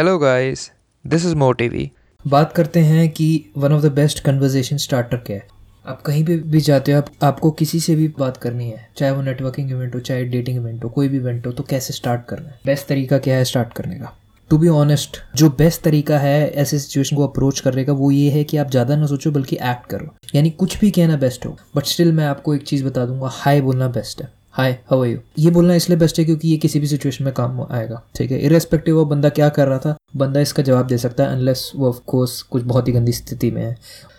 Hello guys this is मोटिवी बात करते हैं कि one of the best conversation starter क्या है? आप कहीं पे भी जाते हो, आप, आपको किसी से भी बात करनी है, चाहे वो नेटवर्किंग इवेंट हो, चाहे डेटिंग इवेंट हो, कोई भी इवेंट हो तो कैसे स्टार्ट करना है? बेस्ट तरीका क्या है स्टार्ट करने का? टू बी ऑनेस्ट जो बेस्ट तरीका है ऐसे सिचुएशन को अप्रोच करने का, वो ये है कि आप ज़्यादा ना सोचो, बल्कि एक्ट करो। यानी कुछ भी कहना बेस्ट हो बट स्टिल मैं आपको एक चीज़ बता दूँगा हाई बोलना बेस्ट है। हाय हाउ आर यू ये बोलना इसलिए बेस्ट है क्योंकि ये किसी भी सिचुएशन में काम आएगा, ठीक है? इरेस्पेक्टिव वो बंदा क्या कर रहा था, बंदा इसका जवाब दे सकता है अनलेस वो ऑफ़ कोर्स कुछ बहुत ही गंदी स्थिति में है।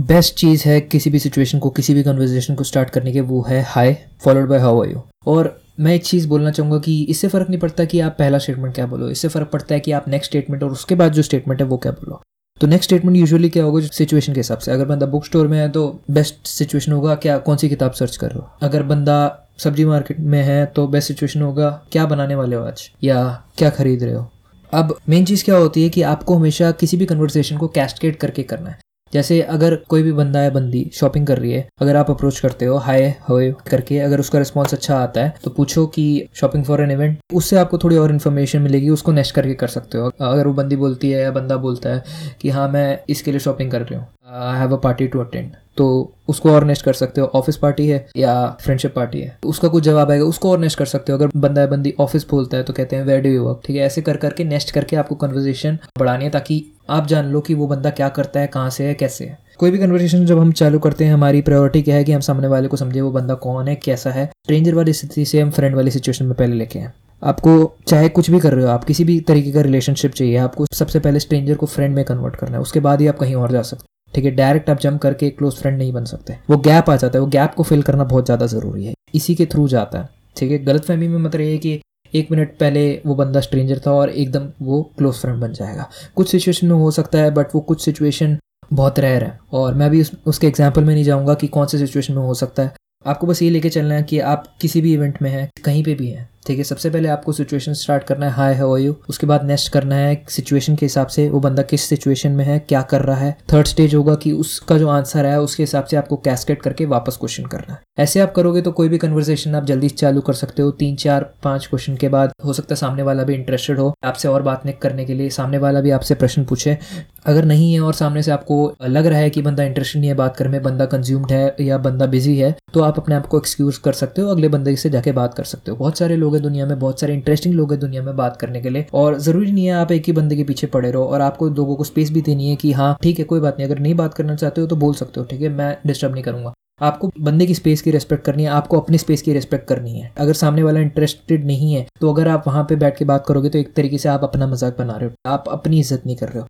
बेस्ट चीज़ है किसी भी सिचुएशन को, किसी भी कन्वर्जेशन को स्टार्ट करने के, वो है hi followed by how are you और मैं एक चीज़ बोलना चाहूँगा कि इससे फ़र्क नहीं पड़ता कि आप पहला स्टेटमेंट क्या बोलो, इससे फ़र्क पड़ता है कि आप नेक्स्ट स्टेटमेंट और उसके बाद जो स्टेटमेंट है वो क्या बोलो। तो नेक्स्ट स्टेटमेंट यूजुअली क्या होगा सिचुएशन के हिसाब से। अगर बंदा बुक स्टोर में है तो बेस्ट सिचुएशन होगा, क्या, कौन सी किताब सर्च कर रहे हो? अगर बंदा सब्ज़ी मार्केट में है तो बेस्ट सिचुएशन होगा, क्या बनाने वाले हो आज? या क्या खरीद रहे हो? अब मेन चीज़ क्या होती है कि आपको हमेशा किसी भी कन्वर्सेशन को कैस्केट करके करना है। जैसे अगर कोई भी बंदा है बंदी शॉपिंग कर रही है, अगर आप अप्रोच करते हो हाय होए करके अगर उसका रिस्पॉन्स अच्छा आता है तो पूछो कि शॉपिंग फॉर एन इवेंट उससे आपको थोड़ी और इन्फॉर्मेशन मिलेगी, उसको नेक्स्ट करके कर सकते हो। अगर वो बंदी बोलती है या बंदा बोलता है कि हाँ मैं इसके लिए शॉपिंग कर रही हूँ I have a party to attend तो उसको नेक्स्ट कर सकते हो। ऑफ़िस पार्टी है या फ्रेंडशिप पार्टी है। तो उसका कुछ जवाब आएगा, उसको नेक्स्ट कर सकते हो। अगर बंदा है, बंदी ऑफ़िस बोलता है तो कहते हैं वेर डू यू वर्क ठीक है, ऐसे कर करके नेक्स्ट करके आपको कन्वर्जेशन बढ़ानी है ताकि आप जान लो कि वो बंदा क्या करता है, कहाँ से है, कैसे है। कोई भी कन्वर्सेशन जब हम चालू करते हैं, हमारी प्रायोरिटी क्या है कि हम सामने वाले को समझे, वो बंदा कौन है, कैसा है। स्ट्रेंजर वाली स्थिति से हम फ्रेंड वाली सिचुएशन में पहले लेके हैं आपको चाहे कुछ भी कर रहे हो, आप किसी भी तरीके का रिलेशनशिप चाहिए, आपको सबसे पहले स्ट्रेंजर को फ्रेंड में कन्वर्ट करना है। उसके बाद ही आप कहीं और जा सकते ठीक है डायरेक्ट आप जम करके एक क्लोज फ्रेंड नहीं बन सकते। वो गैप आ जाता है वो गैप को फिल करना बहुत ज़्यादा ज़रूरी है। इसी के थ्रू जाता है ठीक है? गलत फहमी में मतलब ये कि एक मिनट पहले वो बंदा स्ट्रेंजर था और एकदम वो क्लोज फ्रेंड बन जाएगा। कुछ सिचुएशन में हो सकता है बट वो कुछ सिचुएशन बहुत रेयर है। और मैं भी उस, उसके एग्ज़ाम्पल में नहीं जाऊँगा कि कौन से सिचुएशन में हो सकता है। आपको बस ये लेके चलना है कि आप किसी भी इवेंट में हैं कहीं पे भी हैं ठीक है, सबसे पहले आपको सिचुएशन स्टार्ट करना है हाई हाउ यू उसके बाद नेक्स्ट करना है सिचुएशन के हिसाब से वो बंदा किस सिचुएशन में है, क्या कर रहा है? थर्ड स्टेज होगा कि उसका जो आंसर है उसके हिसाब से आपको कैस्केट करके वापस क्वेश्चन करना है। ऐसे आप करोगे तो कोई भी कन्वर्सेशन आप जल्दी चालू कर सकते हो। तीन, चार, पाँच क्वेश्चन के बाद हो सकता है सामने वाला भी इंटरेस्टेड हो, आपसे और बात करने के लिए। सामने वाला भी आपसे प्रश्न पूछे। अगर नहीं है और सामने से आपको लग रहा है कि बंदा इंटरेस्टेड नहीं है बात करने में, बंदा कंज्यूम्ड है या बंदा बिज़ी है तो आप अपने आप को एक्सक्यूज कर सकते हो अगले बंदे से जाके बात कर सकते हो। बहुत सारे लोग हैं दुनिया में, बहुत सारे इंटरेस्टिंग लोग हैं दुनिया में बात करने के लिए। और ज़रूरी नहीं है आप एक ही बंदे के पीछे पड़े रहो और आपको लोगों को स्पेस भी देनी है कि हाँ ठीक है, कोई बात नहीं, अगर नहीं बात करना चाहते हो तो बोल सकते हो, ठीक है, मैं डिस्टर्ब नहीं करूँगा। आपको बंदे की स्पेस की रिस्पेक्ट करनी है, आपको अपनी स्पेस की रिस्पेक्ट करनी है। अगर सामने वाला इंटरेस्टेड नहीं है तो अगर आप वहाँ पे बैठ के बात करोगे तो एक तरीके से आप अपना मज़ाक बना रहे हो, आप अपनी इज़्ज़त नहीं कर रहे हो।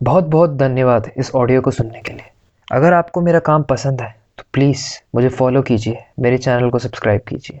बहुत बहुत धन्यवाद इस ऑडियो को सुनने के लिए। अगर आपको मेरा काम पसंद है तो प्लीज़ मुझे फॉलो कीजिए, मेरे चैनल को सब्सक्राइब कीजिए।